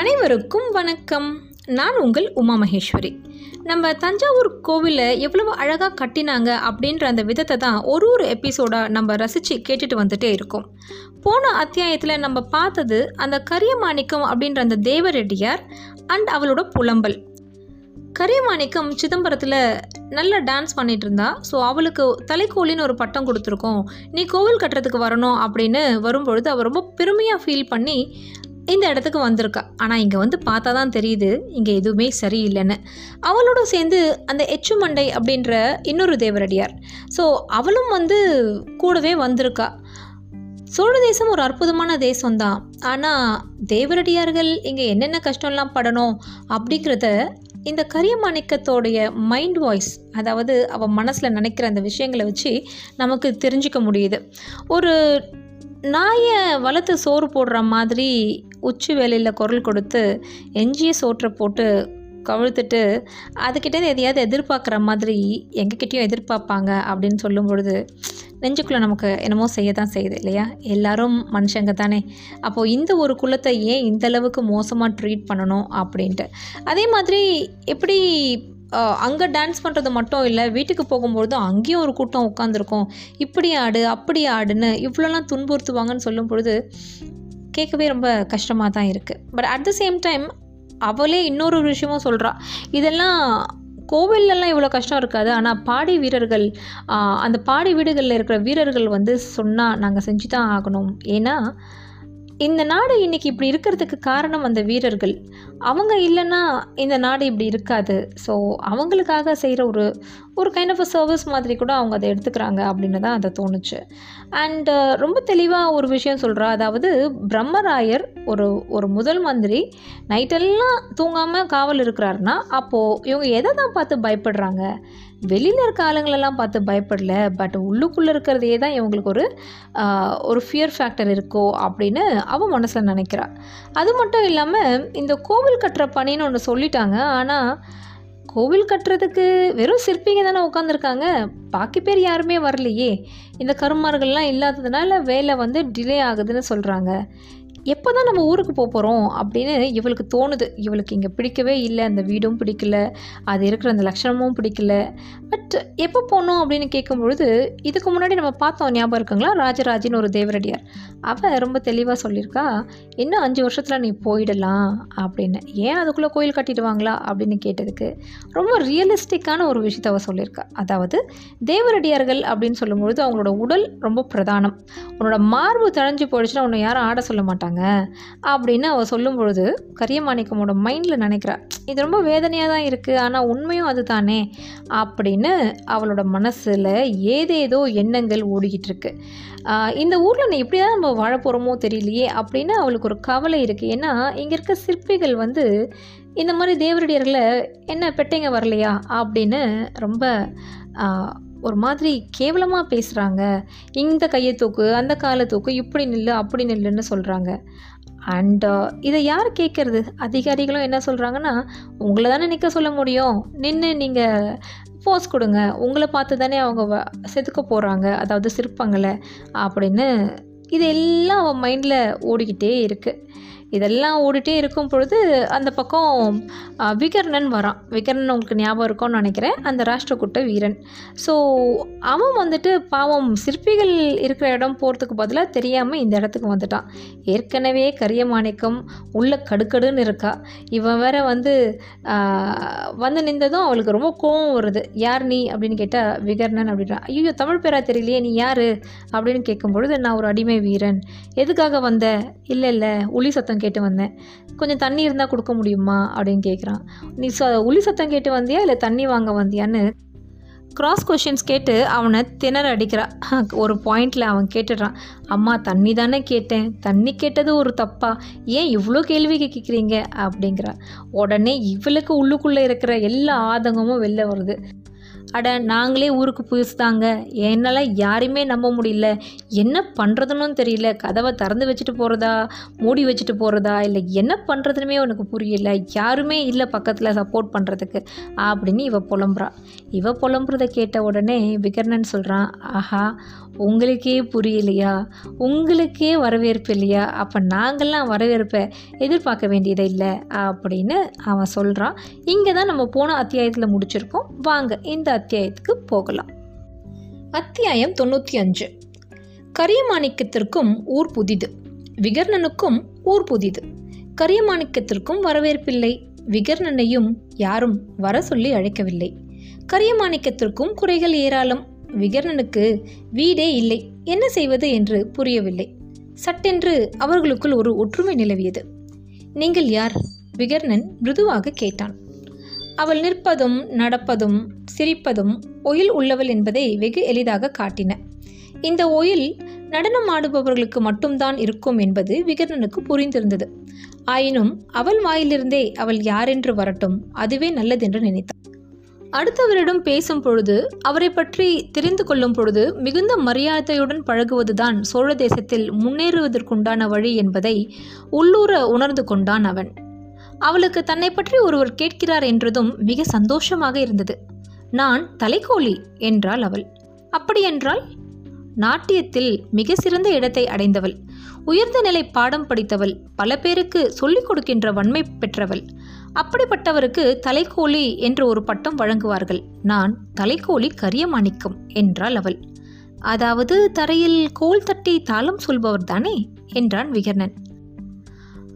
அனைவருக்கும் வணக்கம். நான் உங்கள் உமா மகேஸ்வரி. நம்ம தஞ்சாவூர் கோவிலை எவ்வளவு அழகாக கட்டினாங்க அப்படின்ற அந்த விதத்தை தான் ஒரு ஒரு எபிசோடாக நம்ம ரசித்து கேட்டுட்டு வந்துட்டே இருக்கோம். போன அத்தியாயத்தில் நம்ம பார்த்தது அந்த கரியமாணிக்கம் அப்படின்ற அந்த தேவரெட்டியார் அண்ட் அவளோட புலம்பல். கரியமாணிக்கம் சிதம்பரத்தில் நல்லா டான்ஸ் பண்ணிகிட்டு இருந்தா ஸோ அவளுக்கு தலைக்கோலின்னு ஒரு பட்டம் கொடுத்துருக்கோம். நீ கோவில் கட்டுறதுக்கு வரணும் அப்படின்னு வரும்பொழுது அவள் ரொம்ப பெருமையாக ஃபீல் பண்ணி இந்த இடத்துக்கு வந்திருக்கா. ஆனால் இங்கே வந்து பார்த்தா தான் தெரியுது இங்கே எதுவுமே சரியில்லைன்னு. அவளோட சேர்ந்து அந்த எச்சுமண்டை அப்படின்ற இன்னொரு தேவரடியார். ஸோ அவளும் வந்து கூடவே வந்திருக்கா. சோழ தேசம் ஒரு அற்புதமான தேசம்தான். ஆனால் தேவரடியார்கள் இங்கே என்னென்ன கஷ்டம்லாம் படணும் அப்படிங்கிறத இந்த கரியமாணிக்கத்தோடைய மைண்ட் வாய்ஸ் அதாவது அவள் மனசில் நினைக்கிற அந்த விஷயங்களை வச்சு நமக்கு தெரிஞ்சுக்க முடியுது. ஒரு நாயை வளர்த்து சோறு போடுற மாதிரி உச்சி வேலையில் குரல் கொடுத்து எஞ்சிய சோற்றை போட்டு கவிழ்த்துட்டு அதுக்கிட்டே எதையாவது எதிர்பார்க்குற மாதிரி எங்ககிட்டயும் எதிர்பார்ப்பாங்க அப்படின்னு சொல்லும் பொழுது நெஞ்சுக்குள்ளே நமக்கு என்னமோ செய்ய தான் செய்யுது இல்லையா? எல்லாரும் மனுஷங்க தானே. அப்போது இந்த ஒரு குலத்தை ஏன் இந்த அளவுக்கு மோசமாக ட்ரீட் பண்ணணும் அப்படின்ட்டு. அதே மாதிரி எப்படி அங்கே டான்ஸ் பண்ணுறது மட்டும் இல்லை வீட்டுக்கு போகும்பொழுது அங்கேயும் ஒரு கூட்டம் உட்காந்துருக்கும் இப்படி ஆடு அப்படி ஆடுன்னு இவ்வளோலாம் துன்புறுத்துவாங்கன்னு சொல்லும் பொழுது கேட்கவே ரொம்ப கஷ்டமாக தான் இருக்குது but at the same time அவளே இன்னொரு விஷயமும் சொல்கிறா இதெல்லாம் கோவில்லலாம் இவ்வளோ கஷ்டம் இருக்காது. ஆனால் பாடி வீரர்கள் அந்த பாடி வீடுகளில் இருக்கிற வீரர்கள் வந்து சொன்னால் நாங்கள் செஞ்சு தான் ஆகணும். ஏன்னா இந்த நாடு இன்னைக்கு இப்படி இருக்கிறதுக்கு காரணம் அந்த வீரர்கள். அவங்க இல்லைன்னா இந்த நாடு இப்படி இருக்காது. ஸோ அவங்களுக்காக செய்கிற ஒரு ஒரு கைண்ட் ஆஃப் அ சர்வீஸ் மாதிரி கூட அவங்க அதை எடுத்துக்கிறாங்க அப்படின்னு தான் அதை தோணுச்சு. அண்டு uh, ரொம்ப தெளிவாக ஒரு விஷயம் சொல்கிறா அதாவது பிரம்மராயர் ஒரு ஒரு முதல் மந்திரி நைட்டெல்லாம் தூங்காமல் காவல் இருக்கிறாருன்னா அப்போது இவங்க எதை தான் பார்த்து பயப்படுறாங்க? வெளியில் இருக்க ஆளுங்களெல்லாம் பார்த்து பயப்படல. பட் உள்ளுக்குள்ளே இருக்கிறதையே தான் இவங்களுக்கு ஒரு ஒரு ஃபியர் ஃபேக்டர் இருக்கோ அப்படின்னு அவன் மனசில் நினைக்கிறாள் அது மட்டும் இல்லாமல் இந்த கோவில் கட்டுற பணின்னு ஒன்று சொல்லிட்டாங்க. ஆனால் கோவில் கட்டுறதுக்கு வெறும் சிற்பிங்க தானே உட்காந்துருக்காங்க பாக்கி பேர் யாருமே வரலையே. இந்த கருமார்கள்லாம் இல்லாததுனால வேலை வந்து டிலே ஆகுதுன்னு சொல்கிறாங்க எப்போ தான் நம்ம ஊருக்கு போக போகிறோம் அப்படின்னு இவளுக்கு தோணுது. இவளுக்கு இங்கே பிடிக்கவே இல்லை. அந்த வீடும் பிடிக்கல. அது இருக்கிற அந்த லட்சணமும் பிடிக்கல. பட் எப்போ போகணும் அப்படின்னு கேட்கும்பொழுது இதுக்கு முன்னாடி நம்ம பார்த்தோம். ஞாபகம் இருக்குங்களா? ராஜராஜின்னு ஒரு தேவரடியார். அவள் ரொம்ப தெளிவாக சொல்லியிருக்கா இன்னும் அஞ்சு வருஷத்தில் நீ போயிடலாம் அப்படின்னு. ஏன் அதுக்குள்ளே கோயில் கட்டிடுவாங்களா? அப்படின்னு கேட்டதுக்கு ரொம்ப ரியலிஸ்டிக்கான ஒரு விஷயத்த அவள் சொல்லியிருக்கா. அதாவது தேவரடியார்கள் அப்படின்னு சொல்லும்பொழுது அவங்களோட உடல் ரொம்ப பிரதானம். உன்னோட மார்பு தழைஞ்சு போயிடுச்சுன்னா உன்னை யாரும் ஆட சொல்ல மாட்டாங்க. அப்படின்னு அவள் சொல்லும் பொழுது கரியமாணிக்கமோட மைண்டில் நினைக்கிறா இது ரொம்ப வேதனையாக தான் இருக்குது ஆனால் உண்மையும் அது தானே? அப்படின்னு அவளோட மனசில் ஏதேதோ எண்ணங்கள் ஓடிக்கிட்டு இருக்கு. இந்த ஊரில் நான் எப்படி தான் நம்ம வாழ போகிறோமோ தெரியலையே? அப்படின்னு அவளுக்கு ஒரு கவலை இருக்குது ஏன்னா இங்கே இருக்க சிற்பிகள் வந்து இந்த மாதிரி தேவரடியர்களை என்ன பெட்டைங்க வரலையா? அப்படின்னு ரொம்ப ஒரு மாதிரி கேவலமாக பேசுகிறாங்க இந்த கையை தூக்கு அந்த காலை தூக்கு இப்படி நில்லு அப்படி நில்லுன்னு சொல்கிறாங்க அண்ட் இதை யார் கேட்குறது? அதிகாரிகளும் என்ன சொல்கிறாங்கன்னா உங்களை தானே நிற்க சொல்ல முடியும். நின்று நீங்கள் போஸ் கொடுங்க. உங்களை பார்த்து தானே அவங்க செதுக்க போகிறாங்க அதாவது சிற்பங்களை. அப்படின்னு இது எல்லாம் அவன் மைண்டில் ஓடிக்கிட்டே இருக்குது இதெல்லாம் ஓடிட்டே இருக்கும் பொழுது அந்த பக்கம் விகர்ணன் வரான். விகர்ணன் உங்களுக்கு ஞாபகம் இருக்கும்னு நினைக்கிறேன். அந்த ராஷ்டிரகுட்ட வீரன். ஸோ அவன் வந்துட்டு பாவம் சிற்பிகள் இருக்கிற இடம் போகிறதுக்கு பதிலாக தெரியாமல் இந்த இடத்துக்கு வந்துட்டான். ஏற்கனவே கரிய மாணிக்கம் உள்ள கடுக்கடுன்னு இருக்கா. இவன் வேற வந்து வந்து நின்றதும் அவளுக்கு ரொம்ப கோவம் வருது. யார் நீ? அப்படின்னு கேட்டால் விகர்ணன் அப்படின்றான் ஐயோ தமிழ் பேரா தெரியலையே நீ யார்? அப்படின்னு கேட்கும் பொழுது நான் ஒரு அடிமை வீரன். எதுக்காக வந்த? இல்லை இல்லை உளி சத்தம் கேட்டு வந்தேன். கொஞ்சம் தண்ணி இருந்தால் கொடுக்க முடியுமா? அப்படின்னு கேட்குறான் நீ ச உளி சத்தம் கேட்டு வந்தியா? இல்லை தண்ணி வாங்க வந்தியான்னு? க்ராஸ் கொஷின்ஸ் கேட்டு அவனை திணற அடிக்கிறா. ஒரு பாயிண்டில் அவன் கேட்டுடுறான். அம்மா தண்ணி தானே கேட்டேன். தண்ணி கேட்டது ஒரு தப்பா? ஏன் இவ்வளோ கேள்வி கேட்குறீங்க அப்படிங்கிறா. உடனே இவளுக்கு உள்ளுக்குள்ளே இருக்கிற எல்லா ஆதங்கமும் வெளில வருது. அட நாங்களே ஊருக்கு புதுசு தாங்க. என்னால் யாரையுமே நம்ப முடியல. என்ன பண்ணுறதுன்னு தெரியல. கதவை திறந்து வச்சுட்டு போகிறதா மூடி வச்சுட்டு போகிறதா இல்லை என்ன பண்ணுறதுனுமே உனக்கு புரியல. யாருமே இல்லை பக்கத்தில் சப்போர்ட் பண்ணுறதுக்கு அப்படின்னு இவ புலம்புறா. இவ புலம்புறத கேட்ட உடனே விகர்ணன் சொல்கிறான் ஆஹா உங்களுக்கே புரியலையா? உங்களுக்கே வரவேற்பு இல்லையா? அப்போ நாங்கள்லாம் வரவேற்பை எதிர்பார்க்க வேண்டியதை இல்லை அப்படின்னு அவன் சொல்கிறான் இங்கே தான் நம்ம போன அத்தியாயத்தில் முடிச்சிருக்கோம். வாங்க இந்த அத்தியாயத்துக்கு போகலாம். அத்தியாயம் தொண்ணூற்றி அஞ்சு. கரியமாணிக்கத்திற்கும் ஊர் புதிது. விகர்ணனுக்கும் ஊர் புதிது. கரியமாணிக்கத்திற்கும் வரவேற்பில்லை. விகர்ணனையும் யாரும் வர சொல்லி அழைக்கவில்லை. கரியமாணிக்கத்திற்கும் குறைகள் ஏராளம். விகர்ணனுக்கு வீடே இல்லை. என்ன செய்வது என்று புரியவில்லை. சட்டென்று அவர்களுக்குள் ஒரு ஒற்றுமை நிலவியது. நீங்கள் யார்? விகர்ணன் மிருதுவாக கேட்டான். அவள் நிற்பதும் நடப்பதும் சிரிப்பதும் ஒயில் உள்ளவள் என்பதை வெகு எளிதாக காட்டின. இந்த ஒயில் நடனம் ஆடுபவர்களுக்கு மட்டும்தான் இருக்கும் என்பது விகர்ணனுக்கு புரிந்திருந்தது. ஆயினும் அவள் வாயிலிருந்தே அவள் யாரென்று வரட்டும் அதுவே நல்லதென்று நினைத்தான். அடுத்தவரிடம் பேசும் பொழுது அவரை பற்றி தெரிந்து கொள்ளும் பொழுது மிகுந்த மரியாதையுடன் பழகுவதுதான் சோழ தேசத்தில் முன்னேறுவதற்குண்டான வழி என்பதை உள்ளூர உணர்ந்து கொண்டான் அவன். அவளுக்கு தன்னை பற்றி ஒருவர் கேட்கிறார் என்றதும் மிக சந்தோஷமாக இருந்தது. நான் தலைக்கோழி என்றாள் அவள். அப்படியென்றால் நாட்டியத்தில் மிக சிறந்த இடத்தை அடைந்தவள். உயர்ந்த நிலை பாடம் படித்தவள். பல பேருக்கு சொல்லிக் கொடுக்கின்ற வன்மை பெற்றவள். அப்படிப்பட்டவருக்கு தலைக்கோழி என்று ஒரு பட்டம் வழங்குவார்கள். நான் தலைக்கோழி கரியமாணிக்கம் என்றாள் அவள். அதாவது தரையில் கோல் தட்டி தாளம் சொல்பவர் தானே என்றான் விகர்ணன்.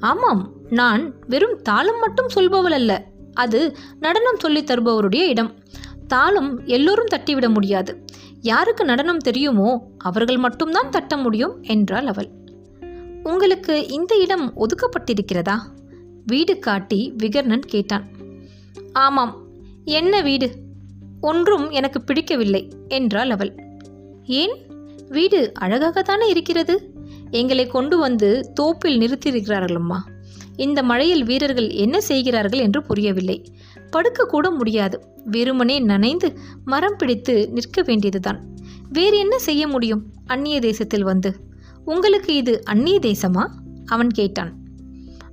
ஆமாம் நான் வெறும் தாளம் மட்டும் சொல்பவள் அல்ல. அது நடனம் சொல்லித் தருபவருடைய இடம். தாளம் எல்லோரும் தட்டிவிட முடியாது. யாருக்கு நடனம் தெரியுமோ அவர்கள் மட்டும்தான் தட்ட முடியும் என்றாள் அவள். உங்களுக்கு இந்த இடம் ஒதுக்கப்பட்டிருக்கிறதா? வீடு காட்டி விகர்ணன் கேட்டான். ஆமாம் என்ன வீடு? ஒன்றும் எனக்கு பிடிக்கவில்லை என்றாள் அவள். ஏன்? வீடு அழகாகத்தானே இருக்கிறது? எங்களை கொண்டு வந்து தோப்பில் நிறுத்தியிருக்கிறார்களம்மா இந்த மழையில் வீரர்கள் என்ன செய்கிறார்கள் என்று புரியவில்லை. படுக்க கூட முடியாது. வெறுமனே நனைந்து மரம் பிடித்து நிற்க வேண்டியதுதான். வேறு என்ன செய்ய முடியும்? அந்நிய தேசத்தில் வந்து. உங்களுக்கு இது அந்நிய தேசமா? அவன் கேட்டான்.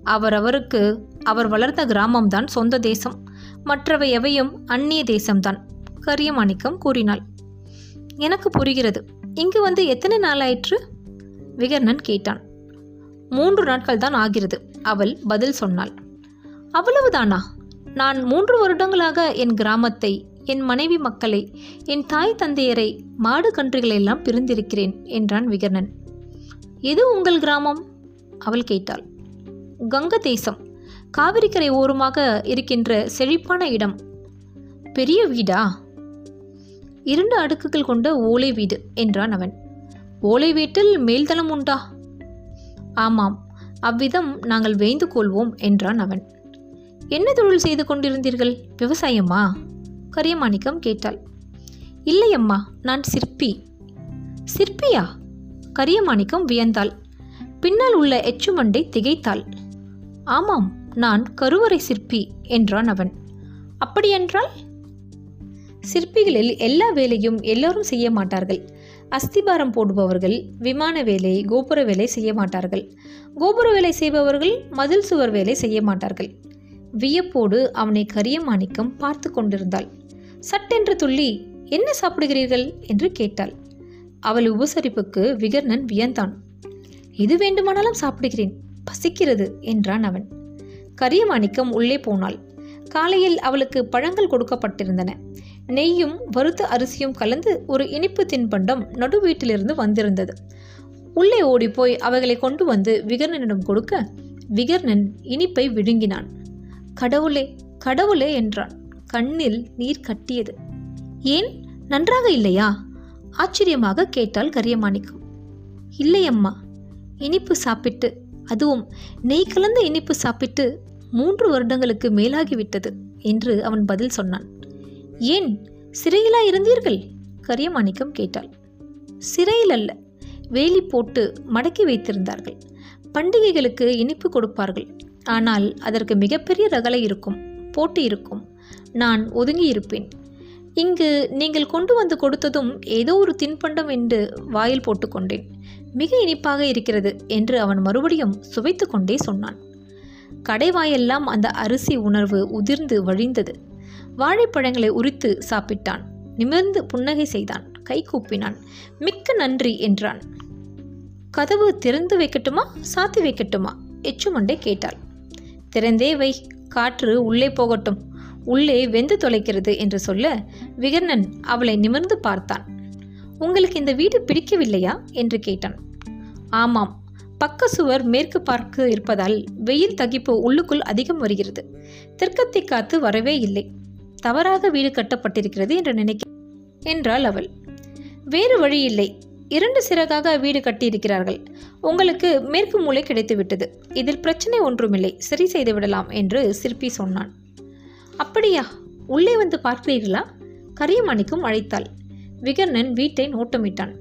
அவரவருக்கு அவர் வளர்ந்த கிராமம்தான் சொந்த தேசம். மற்றவை எவையும் அந்நிய தேசம்தான் கரியமாணிக்கம் கூறினாள். எனக்கு புரிகிறது இங்கு வந்து எத்தனை நாளாயிற்று? விகர்ணன் கேட்டான். மூன்று நாட்கள் தான் ஆகிறது அவள் பதில் சொன்னாள். அவ்வளவுதானா? நான் மூன்று வருடங்களாக என் கிராமத்தை என் மனைவி மக்களை என் தாய் தந்தையரை மாடு கன்றுகளெல்லாம் பிரிந்திருக்கிறேன் என்றான் விகர்ணன். எது உங்கள் கிராமம்? அவள் கேட்டாள். கங்க தேசம். காவிரிக்கரை ஓரமாக இருக்கின்ற செழிப்பான இடம். பெரிய வீடா? இரண்டு அடுக்குகள் கொண்ட ஓலை வீடு என்றான் அவன். ஓலை வீட்டில் மேல்தளம் உண்டா? ஆமாம் அவ்விதம் நாங்கள் வேய்ந்து கொள்வோம் என்றான் அவன். என்ன தொழில் செய்து கொண்டிருந்தீர்கள்? விவசாயமா? கரியமாணிக்கம் கேட்டாள். இல்லையம்மா நான் சிற்பி. சிற்பியா? கரியமாணிக்கம் வியந்தாள். பின்னால் உள்ள எச்சுமண்டை திகைத்தாள். ஆமாம் நான் கருவறை சிற்பி என்றான் அவன். அப்படியென்றால்? சிற்பிகளில் எல்லா வேலையும் எல்லோரும் செய்ய மாட்டார்கள். அஸ்திபாரம் போடுபவர்கள் விமான வேலை கோபுர வேலை செய்ய மாட்டார்கள். கோபுர வேலை செய்பவர்கள் மதில் சுவர் வேலை செய்ய மாட்டார்கள். வியப்போடு அவனை கரியமாணிக்கம் பார்த்து கொண்டிருந்தாள். சட்டென்று துள்ளி என்ன சாப்பிடுகிறீர்கள்? என்று கேட்டாள். அவள் உபசரிப்புக்கு விகர்ணன் வியந்தான். எது வேண்டுமானாலும் சாப்பிடுகிறேன். பசிக்கிறது என்றான் அவன். கரியமாணிக்கம் உள்ளே போனாள். காலையில் அவளுக்கு பழங்கள் கொடுக்கப்பட்டிருந்தன. நெய்யும் வறுத்த அரிசியும் கலந்து ஒரு இனிப்பு தின்பண்டம் நடு வீட்டிலிருந்து வந்திருந்தது. உள்ளே ஓடிப்போய் அவைகளை கொண்டு வந்து விகர்ணனிடம் கொடுக்க விகர்ணன் இனிப்பை விழுங்கினான். கடவுளே கடவுளே என்றான். கண்ணில் நீர் கட்டியது. ஏன்? நன்றாக இல்லையா? ஆச்சரியமாக கேட்டாள் கரியமாணிக்கம். இல்லையம்மா இனிப்பு சாப்பிட்டு அதுவும் நெய் கலந்த இனிப்பு சாப்பிட்டு மூன்று வருடங்களுக்கு மேலாகிவிட்டது என்று அவன் பதில் சொன்னான். ஏன் சிறையிலா இருந்தீர்கள்? கரியமாணிக்கம் கேட்டாள். சிறையில் அல்ல வேலி போட்டு மடக்கி வைத்திருந்தார்கள். பண்டிகைகளுக்கு இனிப்பு கொடுப்பார்கள். ஆனால் அதற்கு மிகப்பெரிய ரகலை இருக்கும் போட்டி இருக்கும். நான் ஒதுங்கி இருப்பேன் இங்கு நீங்கள் கொண்டு வந்து கொடுத்ததும் ஏதோ ஒரு தின்பண்டம் என்று வாயில் போட்டுக்கொண்டேன். மிக இனிப்பாக இருக்கிறது என்று அவன் மறுபடியும் சுவைத்து கொண்டே சொன்னான். கடைவாயெல்லாம் அந்த அரிசி உணர்வு உதிர்ந்து வழிந்தது. வாழைப்பழங்களை உரித்து சாப்பிட்டான். நிமிர்ந்து புன்னகை செய்தான். கை கூப்பினான். மிக்க நன்றி என்றான். கதவு திறந்து வைக்கட்டுமா? சாத்தி வைக்கட்டுமா? எச்சுமண்டை கேட்டாள். திறந்தே வை. காற்று உள்ளே போகட்டும். உள்ளே வெந்து தொலைக்கிறது என்று சொல்ல விகர்ணன் அவளை நிமிர்ந்து பார்த்தான். உங்களுக்கு இந்த வீடு பிடிக்கவில்லையா? என்று கேட்டான். ஆமாம் பக்க சுவர் மேற்கு பார்க்க இருப்பதால் வெயில் தகிப்பு உள்ளுக்குள் அதிகம் வருகிறது. தெற்கத்தை காத்து வரவே இல்லை. தவறாக வீடு கட்டப்பட்டிருக்கிறது என்று நினைக்க என்றாள் அவள். வேறு வழி இல்லை. இரண்டு சிறகாக வீடு கட்டியிருக்கிறார்கள். உங்களுக்கு மேற்கு மூளை கிடைத்துவிட்டது. இதில் பிரச்சனை ஒன்றுமில்லை. சரி செய்து விடலாம் என்று சிற்பி சொன்னான். அப்படியா? உள்ளே வந்து பார்க்கிறீர்களா கரியமணிக்கும் அழைத்தாள். விகர்ணன் வீட்டை நோட்டமிட்டான்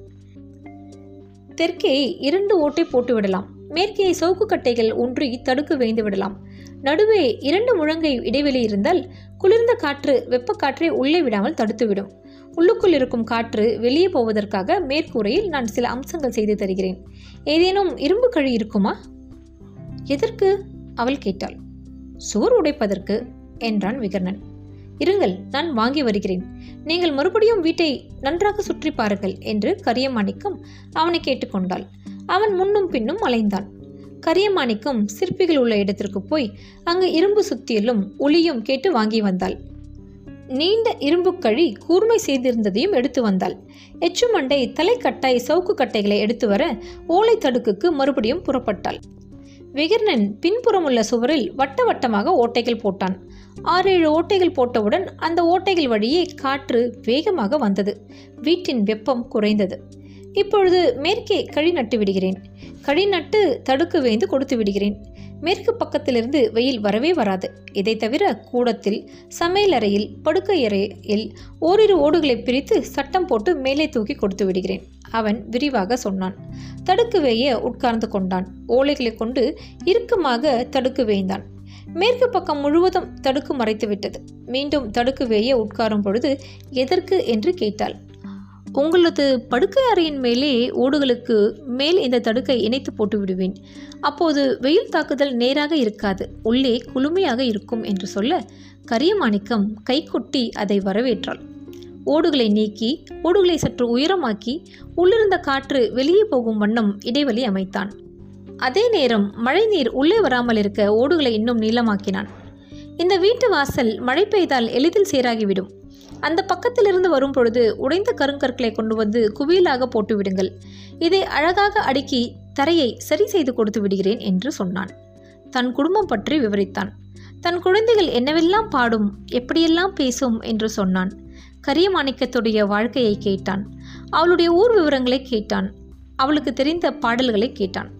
தெற்கே இரண்டு ஓட்டை போட்டு விடலாம். மேற்கே சவுக்கு கட்டைகள் ஒன்றி தடுக்கு வைந்து விடலாம். நடுவே இரண்டு முழங்கை இடைவெளி இருந்தால் குளிர்ந்த காற்று வெப்பக்காற்றை உள்ளே விடாமல் தடுத்துவிடும் உள்ளுக்குள் இருக்கும் காற்று வெளியே போவதற்காக மேற்கூரையில் நான் சில அம்சங்கள் செய்து தருகிறேன். ஏதேனும் இரும்பு கழி இருக்குமா? எதற்கு? அவள் கேட்டாள். சுவர் உடைப்பதற்கு என்றான் விகர்ணன். இருங்கள் நான் வாங்கி வருகிறேன். நீங்கள் மறுபடியும் வீட்டை நன்றாக சுற்றி பாருங்கள் என்று கரியமாணிக்கம் அவனை கேட்டுக்கொண்டாள். அவன் முன்னும் பின்னும் அலைந்தான். கரியமாணிக்கம் சிற்பிகள் உள்ள இடத்திற்கு போய் அங்கு இரும்பு சுத்தியலும் ஒளியும் கேட்டு வாங்கி வந்தாள். நீண்ட இரும்பு கழி கூர்மை செய்திருந்ததையும் எடுத்து வந்தாள். எச்சுமண்டை தலைக்கட்டாய் சவுக்கு கட்டைகளை எடுத்து வர ஓலை தடுக்குக்கு மறுபடியும் புறப்பட்டாள். விகர்ணன் பின்புறமுள்ள சுவரில் வட்ட வட்டமாக ஓட்டைகள் போட்டான். ஆறேழு ஓட்டைகள் போட்டவுடன் அந்த ஓட்டைகள் வழியே காற்று வேகமாக வந்தது. வீட்டின் வெப்பம் குறைந்தது. இப்பொழுது மேற்கே கழி நட்டு விடுகிறேன். கழி நட்டு தடுக்கு வேந்து கொடுத்து விடுகிறேன். மேற்கு பக்கத்திலிருந்து வெயில் வரவே வராது. இதை தவிர கூடத்தில் சமையலறையில் படுக்கையறையில் ஓரிரு ஓடுகளை பிரித்து சட்டம் போட்டு மேலே தூக்கி கொடுத்து விடுகிறேன் அவன் விரிவாக சொன்னான். தடுக்கு வேய உட்கார்ந்து கொண்டான். ஓலைகளை கொண்டு இறுக்கமாக தடுக்கு வேய்ந்தான். மேற்கு பக்கம் முழுவதும் தடுக்கு மறைத்து விட்டது மீண்டும் தடுக்கு வேய உட்காரும் பொழுது எதற்கு? என்று கேட்டாள். உங்களது படுக்கை அறையின் மேலே ஓடுகளுக்கு மேல் இந்த தடுக்கை இணைத்து போட்டு விடுவேன். அப்போது வெயில் தாக்குதல் நேராக இருக்காது. உள்ளே குளுமையாக இருக்கும் என்று சொல்ல கரியமாணிக்கம் கைக்குட்டி அதை வரவேற்றாள். ஓடுகளை நீக்கி ஓடுகளை சற்று உயரமாக்கி உள்ளிருந்த காற்று வெளியே போகும் வண்ணம் இடைவெளி அமைத்தான். அதே நேரம் மழைநீர் உள்ளே வராமல் இருக்க ஓடுகளை இன்னும் நீளமாக்கினான். இந்த வீட்டு வாசல் மழை பெய்தால் எளிதில் சீராகிவிடும். அந்த பக்கத்திலிருந்து வரும் பொழுது உடைந்த கருங்கற்களை கொண்டு வந்து குவியலாக போட்டு விடுங்கள். இதை அழகாக அடுக்கி தரையை சரி செய்து கொடுத்து விடுகிறேன் என்று சொன்னான். தன் குடும்பம் பற்றி விவரித்தான். தன் குழந்தைகள் என்னவெல்லாம் பாடும் எப்படியெல்லாம் பேசும் என்று சொன்னான். கரியமாணிக்கத்துடைய வாழ்க்கையை கேட்டான். அவளுடைய ஊர் விவரங்களை கேட்டான். அவளுக்கு தெரிந்த பாடல்களை கேட்டான்.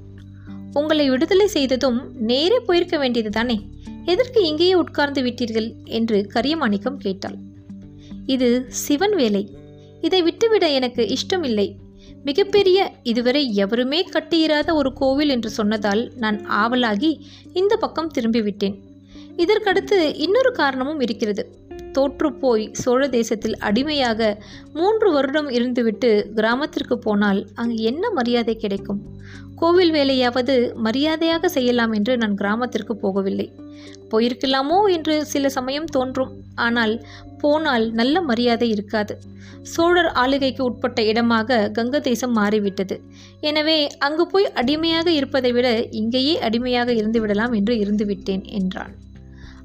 உங்களை விடுதலை செய்ததும் நேரே போயிருக்க வேண்டியது தானே எதற்கு இங்கேயே உட்கார்ந்து விட்டீர்கள்? என்று கரியமாணிக்கம் கேட்டாள். இது சிவன் வேலை. இதை விட்டுவிட எனக்கு இஷ்டமில்லை. மிகப்பெரிய இதுவரை எவருமே கட்டியிராத ஒரு கோவில் என்று சொன்னதால் நான் ஆவலாகி இந்த பக்கம் திரும்பிவிட்டேன். இதற்கடுத்து இன்னொரு காரணமும் இருக்கிறது. தோற்றுப்போய் சோழ தேசத்தில் அடிமையாக மூன்று வருடம் இருந்துவிட்டு கிராமத்திற்கு போனால் அங்கு என்ன மரியாதை கிடைக்கும்? கோவில் வேலையாவது மரியாதையாக செய்யலாம் என்று நான் கிராமத்திற்கு போகவில்லை. போயிருக்கலாமோ என்று சில சமயம் தோன்றும். ஆனால் போனால் நல்ல மரியாதை இருக்காது. சோழர் ஆளுகைக்கு உட்பட்ட இடமாக கங்க தேசம் மாறிவிட்டது. எனவே அங்கு போய் அடிமையாக இருப்பதை விட இங்கேயே அடிமையாக இருந்துவிடலாம் என்று இருந்துவிட்டேன் என்றான்.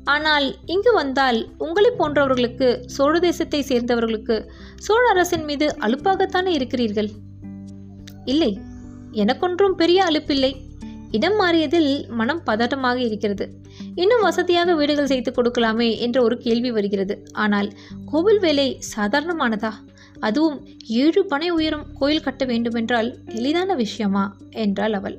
ஆனால் இங்கு வந்தால் உங்களை போன்றவர்களுக்கு சோழ தேசத்தை சேர்ந்தவர்களுக்கு சோழ அரசின் மீது அலுப்பாகத்தானே இருக்கிறீர்கள்? இல்லை எனக்கொன்றும் பெரிய அலுப்பில்லை. இடம் மாறியதில் மனம் பதட்டமாக இருக்கிறது. இன்னும் வசதியாக வீடுகள் செய்து கொடுக்கலாமே என்ற ஒரு கேள்வி வருகிறது. ஆனால் கோவில் வேலை சாதாரணமானதா? அதுவும் ஏழு பனை உயரம் கோயில் கட்ட வேண்டுமென்றால் எளிதான விஷயமா? என்றாள் அவள்.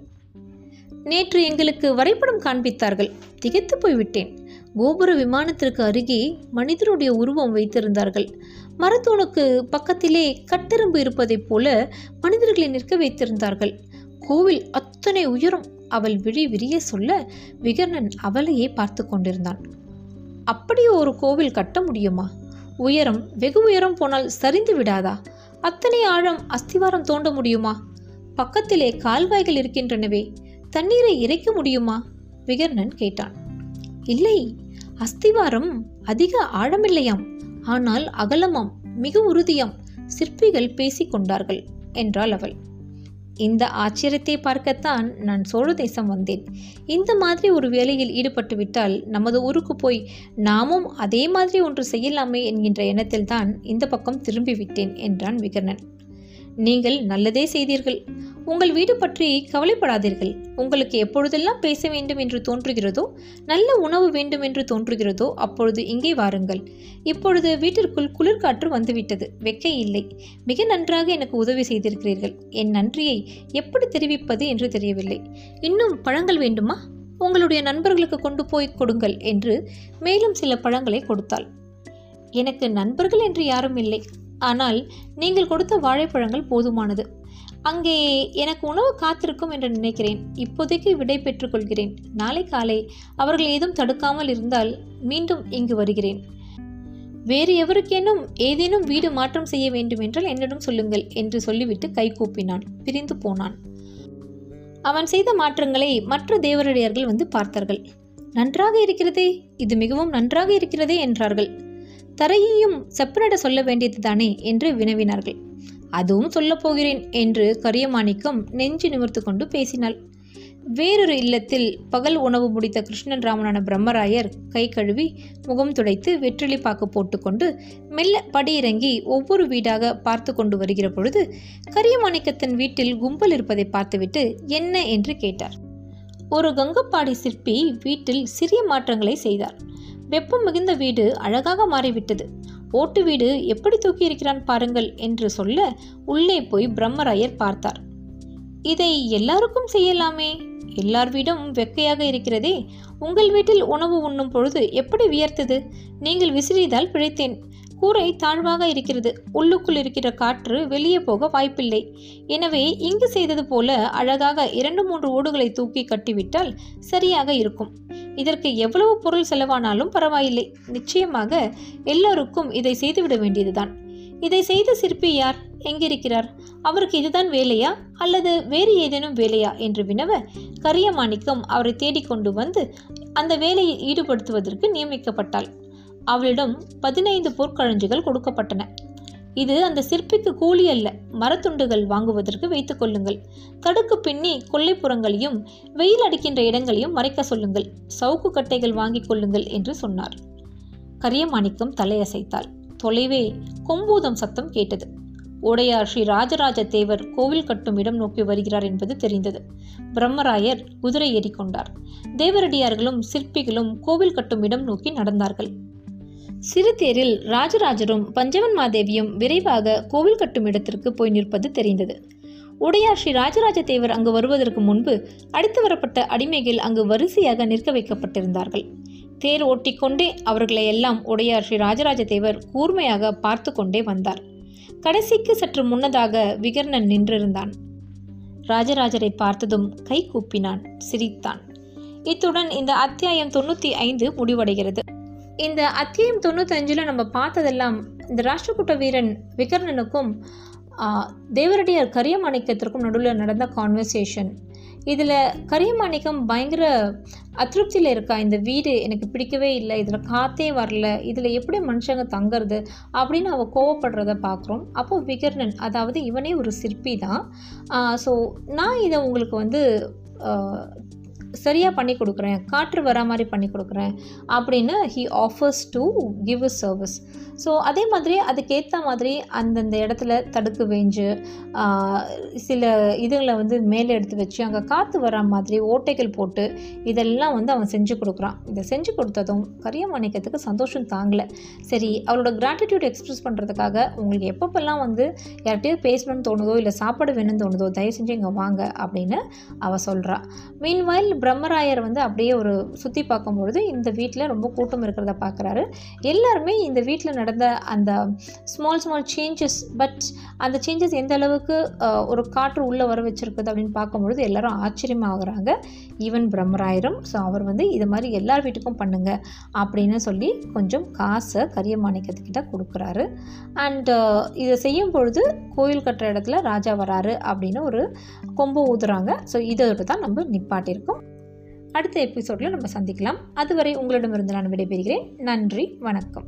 நேற்று எங்களுக்கு வரைபடம் காண்பித்தார்கள். திகைத்து போய்விட்டேன். கோபுர விமானத்திற்கு அருகே மனிதருடைய உருவம் வைத்திருந்தார்கள். மரத்தூணுக்கு பக்கத்திலே கட்டெரும்பு இருப்பதைப் போல மனிதர்களை நிற்க வைத்திருந்தார்கள். கோவில் அத்தனை உயரம் அவள் விழி விரிய சொல்ல விகர்ணன் அவளையே பார்த்து கொண்டிருந்தான். அப்படி ஒரு கோவில் கட்ட முடியுமா? உயரம் வெகு உயரம் போனால் சரிந்து விடாதா? அத்தனை ஆழம் அஸ்திவாரம் தோண்ட முடியுமா? பக்கத்திலே கால்வாய்கள் இருக்கின்றனவே தண்ணீரை இறைக்க முடியுமா? விகர்ணன் கேட்டான். இல்லை அஸ்திவாரம் அதிக ஆழமில்லையாம். ஆனால் அகலமாம் மிக உறுதியாம். சிற்பிகள் பேசிக் கொண்டார்கள் என்றாள் அவள். இந்த ஆச்சரியத்தை பார்க்கத்தான் நான் சோழ தேசம் வந்தேன். இந்த மாதிரி ஒரு வேலையில் ஈடுபட்டு விட்டால் நமது ஊருக்கு போய் நாமும் அதே மாதிரி ஒன்று செய்யலாமே என்கின்ற எண்ணத்தில் தான் இந்த பக்கம் திரும்பி விட்டேன் என்றான் விகர்ணன். நீங்கள் நல்லதே செய்தீர்கள். உங்கள் வீடு பற்றி கவலைப்படாதீர்கள். உங்களுக்கு எப்பொழுதெல்லாம் பேச வேண்டும் என்று தோன்றுகிறதோ நல்ல உணவு வேண்டும் என்று தோன்றுகிறதோ அப்பொழுது இங்கே வாருங்கள். இப்பொழுது வீட்டிற்குள் குளிர்காற்று வந்துவிட்டது. வெக்கை இல்லை. மிக நன்றாக எனக்கு உதவி செய்திருக்கிறீர்கள். என் நன்றியை எப்படி தெரிவிப்பது என்று தெரியவில்லை. இன்னும் பழங்கள் வேண்டுமா? உங்களுடைய நண்பர்களுக்கு கொண்டு போய் கொடுங்கள் என்று மேலும் சில பழங்களை கொடுத்தாள். எனக்கு நண்பர்கள் என்று யாரும் இல்லை. ஆனால் நீங்கள் கொடுத்த வாழைப்பழங்கள் போதுமானது. அங்கே எனக்கு உணவு காத்திருக்கும் என்று நினைக்கிறேன். இப்போதைக்கு விடை பெற்றுக்கொள்கிறேன். நாளை காலை அவர்கள் ஏதும் தடுக்காமல் இருந்தால் மீண்டும் இங்கு வருகிறேன். வேறு எவருக்கேனும் ஏதேனும் வீடு மாற்றம் செய்ய வேண்டும் என்றால் என்னிடம் சொல்லுங்கள் என்று சொல்லிவிட்டு கை கூப்பினான். பிரிந்து போனான். அவன் செய்த மாற்றங்களை மற்ற தேவரடியார்கள் வந்து பார்த்தார்கள். நன்றாக இருக்கிறதே இது மிகவும் நன்றாக இருக்கிறதே என்றார்கள். தரையையும் செப்பனிட சொல்ல வேண்டியதுதானே என்று வினவினார்கள். அதுவும் சொல்லப் போகிறேன் என்று கரியமாணிக்கம் நெஞ்சு நிமிர்த்து கொண்டு பேசினாள். வேறொரு இல்லத்தில் பகல் உணவு முடித்த கிருஷ்ணன் ராமனான பிரம்மராயர் கை கழுவி முகம் துடைத்து வெற்றிலை பாக்கு போட்டுக்கொண்டு மெல்ல படியிறங்கி ஒவ்வொரு வீடாக பார்த்து கொண்டு வருகிற பொழுது கரியமாணிக்கத்தின் வீட்டில் கும்பல் இருப்பதை பார்த்துவிட்டு என்ன என்று கேட்டார். ஒரு கங்கப்பாடி சிற்பி வீட்டில் சிறிய மாற்றங்களை செய்தார். வெப்பம் மிகுந்த வீடு அழகாக மாறிவிட்டது. ஓட்டு வீடு எப்படி தூக்கி இருக்கிறான் பாருங்கள் என்று சொல்ல உள்ளே போய் பிரம்மராயர் பார்த்தார். இதை எல்லாருக்கும் செய்யலாமே? எல்லார் வீடும் வெக்கையாக இருக்கிறதே. உங்கள் வீட்டில் உணவு உண்ணும் பொழுது எப்படி வியர்த்தது? நீங்கள் விசிறியதால் பிழைத்தேன். கூரை தாழ்வாக இருக்கிறது. உள்ளுக்குள் இருக்கிற காற்று வெளியே போக வாய்ப்பில்லை. எனவே இங்கு செய்தது போல அழகாக இரண்டு மூன்று ஓடுகளை தூக்கி கட்டிவிட்டால் சரியாக இருக்கும். இதற்கு எவ்வளவு பொருள் செலவானாலும் பரவாயில்லை. நிச்சயமாக எல்லோருக்கும் இதை செய்துவிட வேண்டியதுதான். இதை செய்த சிற்பி யார்? எங்கிருக்கிறார்? அவருக்கு இதுதான் வேலையா? அல்லது வேறு ஏதேனும் வேலையா? என்று வினவ கரியமாணிக்கம் அவரை தேடிக்கொண்டு வந்து அந்த வேலையில் ஈடுபடுத்துவதற்கு நியமிக்கப்பட்டாள். அவளிடம் பதினைந்து பொற்கழஞ்சுகள் கொடுக்கப்பட்டன. இது அந்த சிற்பிக்கு கூலி அல்ல மரத்துண்டுகள் வாங்குவதற்கு வைத்துக் கொள்ளுங்கள். தடுக்கு பின்னி கொல்லைப்புறங்களையும் வெயில் அடிக்கின்ற இடங்களையும் மறைக்க சொல்லுங்கள். சவுக்கு கட்டைகள் வாங்கிக் கொள்ளுங்கள் என்று சொன்னார். கரியமாணிக்கம் தலையசைத்தாள். தொலைவே கொம்பூதம் சத்தம் கேட்டது. உடையார் ஸ்ரீ ராஜராஜ தேவர் கோவில் கட்டும் இடம் நோக்கி வருகிறார் என்பது தெரிந்தது. பிரம்மராயர் குதிரை ஏறிக்கொண்டார். தேவரடியார்களும் சிற்பிகளும் கோவில் கட்டும் இடம் நோக்கி நடந்தார்கள். சிறுதேரில் ராஜராஜரும் பஞ்சவன் மாதேவியும் விரைவாக கோவில் கட்டும் இடத்திற்கு போய் நிற்பது தெரிந்தது. உடையார் ஸ்ரீ ராஜராஜ தேவர் அங்கு வருவதற்கு முன்பு அடித்து வரப்பட்ட அடிமைகள் அங்கு வரிசையாக நிற்க வைக்கப்பட்டிருந்தார்கள். தேர் ஓட்டிக்கொண்டே அவர்களை எல்லாம் உடையார் ஸ்ரீ ராஜராஜ தேவர் கூர்மையாக பார்த்து கொண்டே வந்தார். கடைசிக்கு சற்று முன்னதாக விகர்ணன் நின்றிருந்தான். ராஜராஜரை பார்த்ததும் கை கூப்பினான் சிரித்தான். இத்துடன் இந்த அத்தியாயம் தொண்ணூற்றி ஐந்து முடிவடைகிறது. இந்த அத்தியம் தொண்ணூத்தஞ்சில் நம்ம பார்த்ததெல்லாம் இந்த ராஷ்டிரகூட்ட வீரன் விகர்ணனுக்கும் தேவரடியார் கரியமாணிக்கத்திற்கும் நடுவில் நடந்த கான்வர்சேஷன் இதில் கரியமாணிக்கம் பயங்கர அதிருப்தியில் இருக்கா? இந்த வீடு எனக்கு பிடிக்கவே இல்லை இதில் காற்றே வரல இதில் எப்படி மனுஷங்க தங்குறது அப்படின்னு அவள் கோவப்படுறத பார்க்குறோம் அப்போ விகர்ணன் அதாவது இவனே ஒரு சிற்பி தான் ஸோ நான் இதை உங்களுக்கு வந்து சரியாக பண்ணி கொடுக்குறேன் காற்று வர மாதிரி பண்ணி கொடுக்குறேன் அப்படின்னு he offers to give a service so அதே மாதிரி அதுக்கேற்ற மாதிரி அந்தந்த இடத்துல தடுக்கு வேஞ்சு சில இதுகளை வந்து மேலே எடுத்து வச்சு அங்கே காற்று வர மாதிரி ஓட்டைகள் போட்டு இதெல்லாம் வந்து அவன் செஞ்சு கொடுக்குறான். இதை செஞ்சு கொடுத்ததும் கரியமாணிக்கத்துக்கு சந்தோஷம் தாங்கலை. சரி அவளோட கிராட்டிடியூட் எக்ஸ்பிரஸ் பண்ணுறதுக்காக உங்களுக்கு எப்பப்பெல்லாம் வந்து யார்கிட்டயோ பேசணும்னு தோணுதோ இல்லை சாப்பாடு வேணும்னு தோணுதோ தயவு செஞ்சு இங்கே வாங்க அப்படின்னு அவள் சொல்கிறாள் மீன்வாயில் பிரம்மராயர் வந்து அப்படியே ஒரு சுற்றி பார்க்கும்பொழுது இந்த வீட்டில் ரொம்ப கூட்டம் இருக்கிறத பார்க்குறாரு. எல்லாருமே இந்த வீட்டில் நடந்த அந்த ஸ்மால் ஸ்மால் சேஞ்சஸ் பட் அந்த சேஞ்சஸ் எந்த அளவுக்கு ஒரு காற்று உள்ளே வர வச்சிருக்குது அப்படின்னு பார்க்கும்பொழுது எல்லாரும் ஆச்சரியமாகறாங்க. ஈவன் பிரம்மராயரும் ஸோ அவர் வந்து இது மாதிரி எல்லார் வீட்டுக்கும் பண்ணுங்க அப்படின்னு சொல்லி கொஞ்சம் காசை கரியமாணிக்கத்துக்கிட்ட கொடுக்குறாரு. அண்ட் இதை செய்யும் பொழுது கோயில் கட்டுற இடத்துல ராஜா வராரு அப்படின்னு ஒரு கொம்பு ஊதுறாங்க. ஸோ இதோட தான் நம்ம நிப்பாட்டியிருக்கோம். அடுத்த எபிசோடில் நம்ம சந்திக்கலாம். அதுவரை உங்களிடமிருந்து நான் விடைபெறுகிறேன். நன்றி வணக்கம்.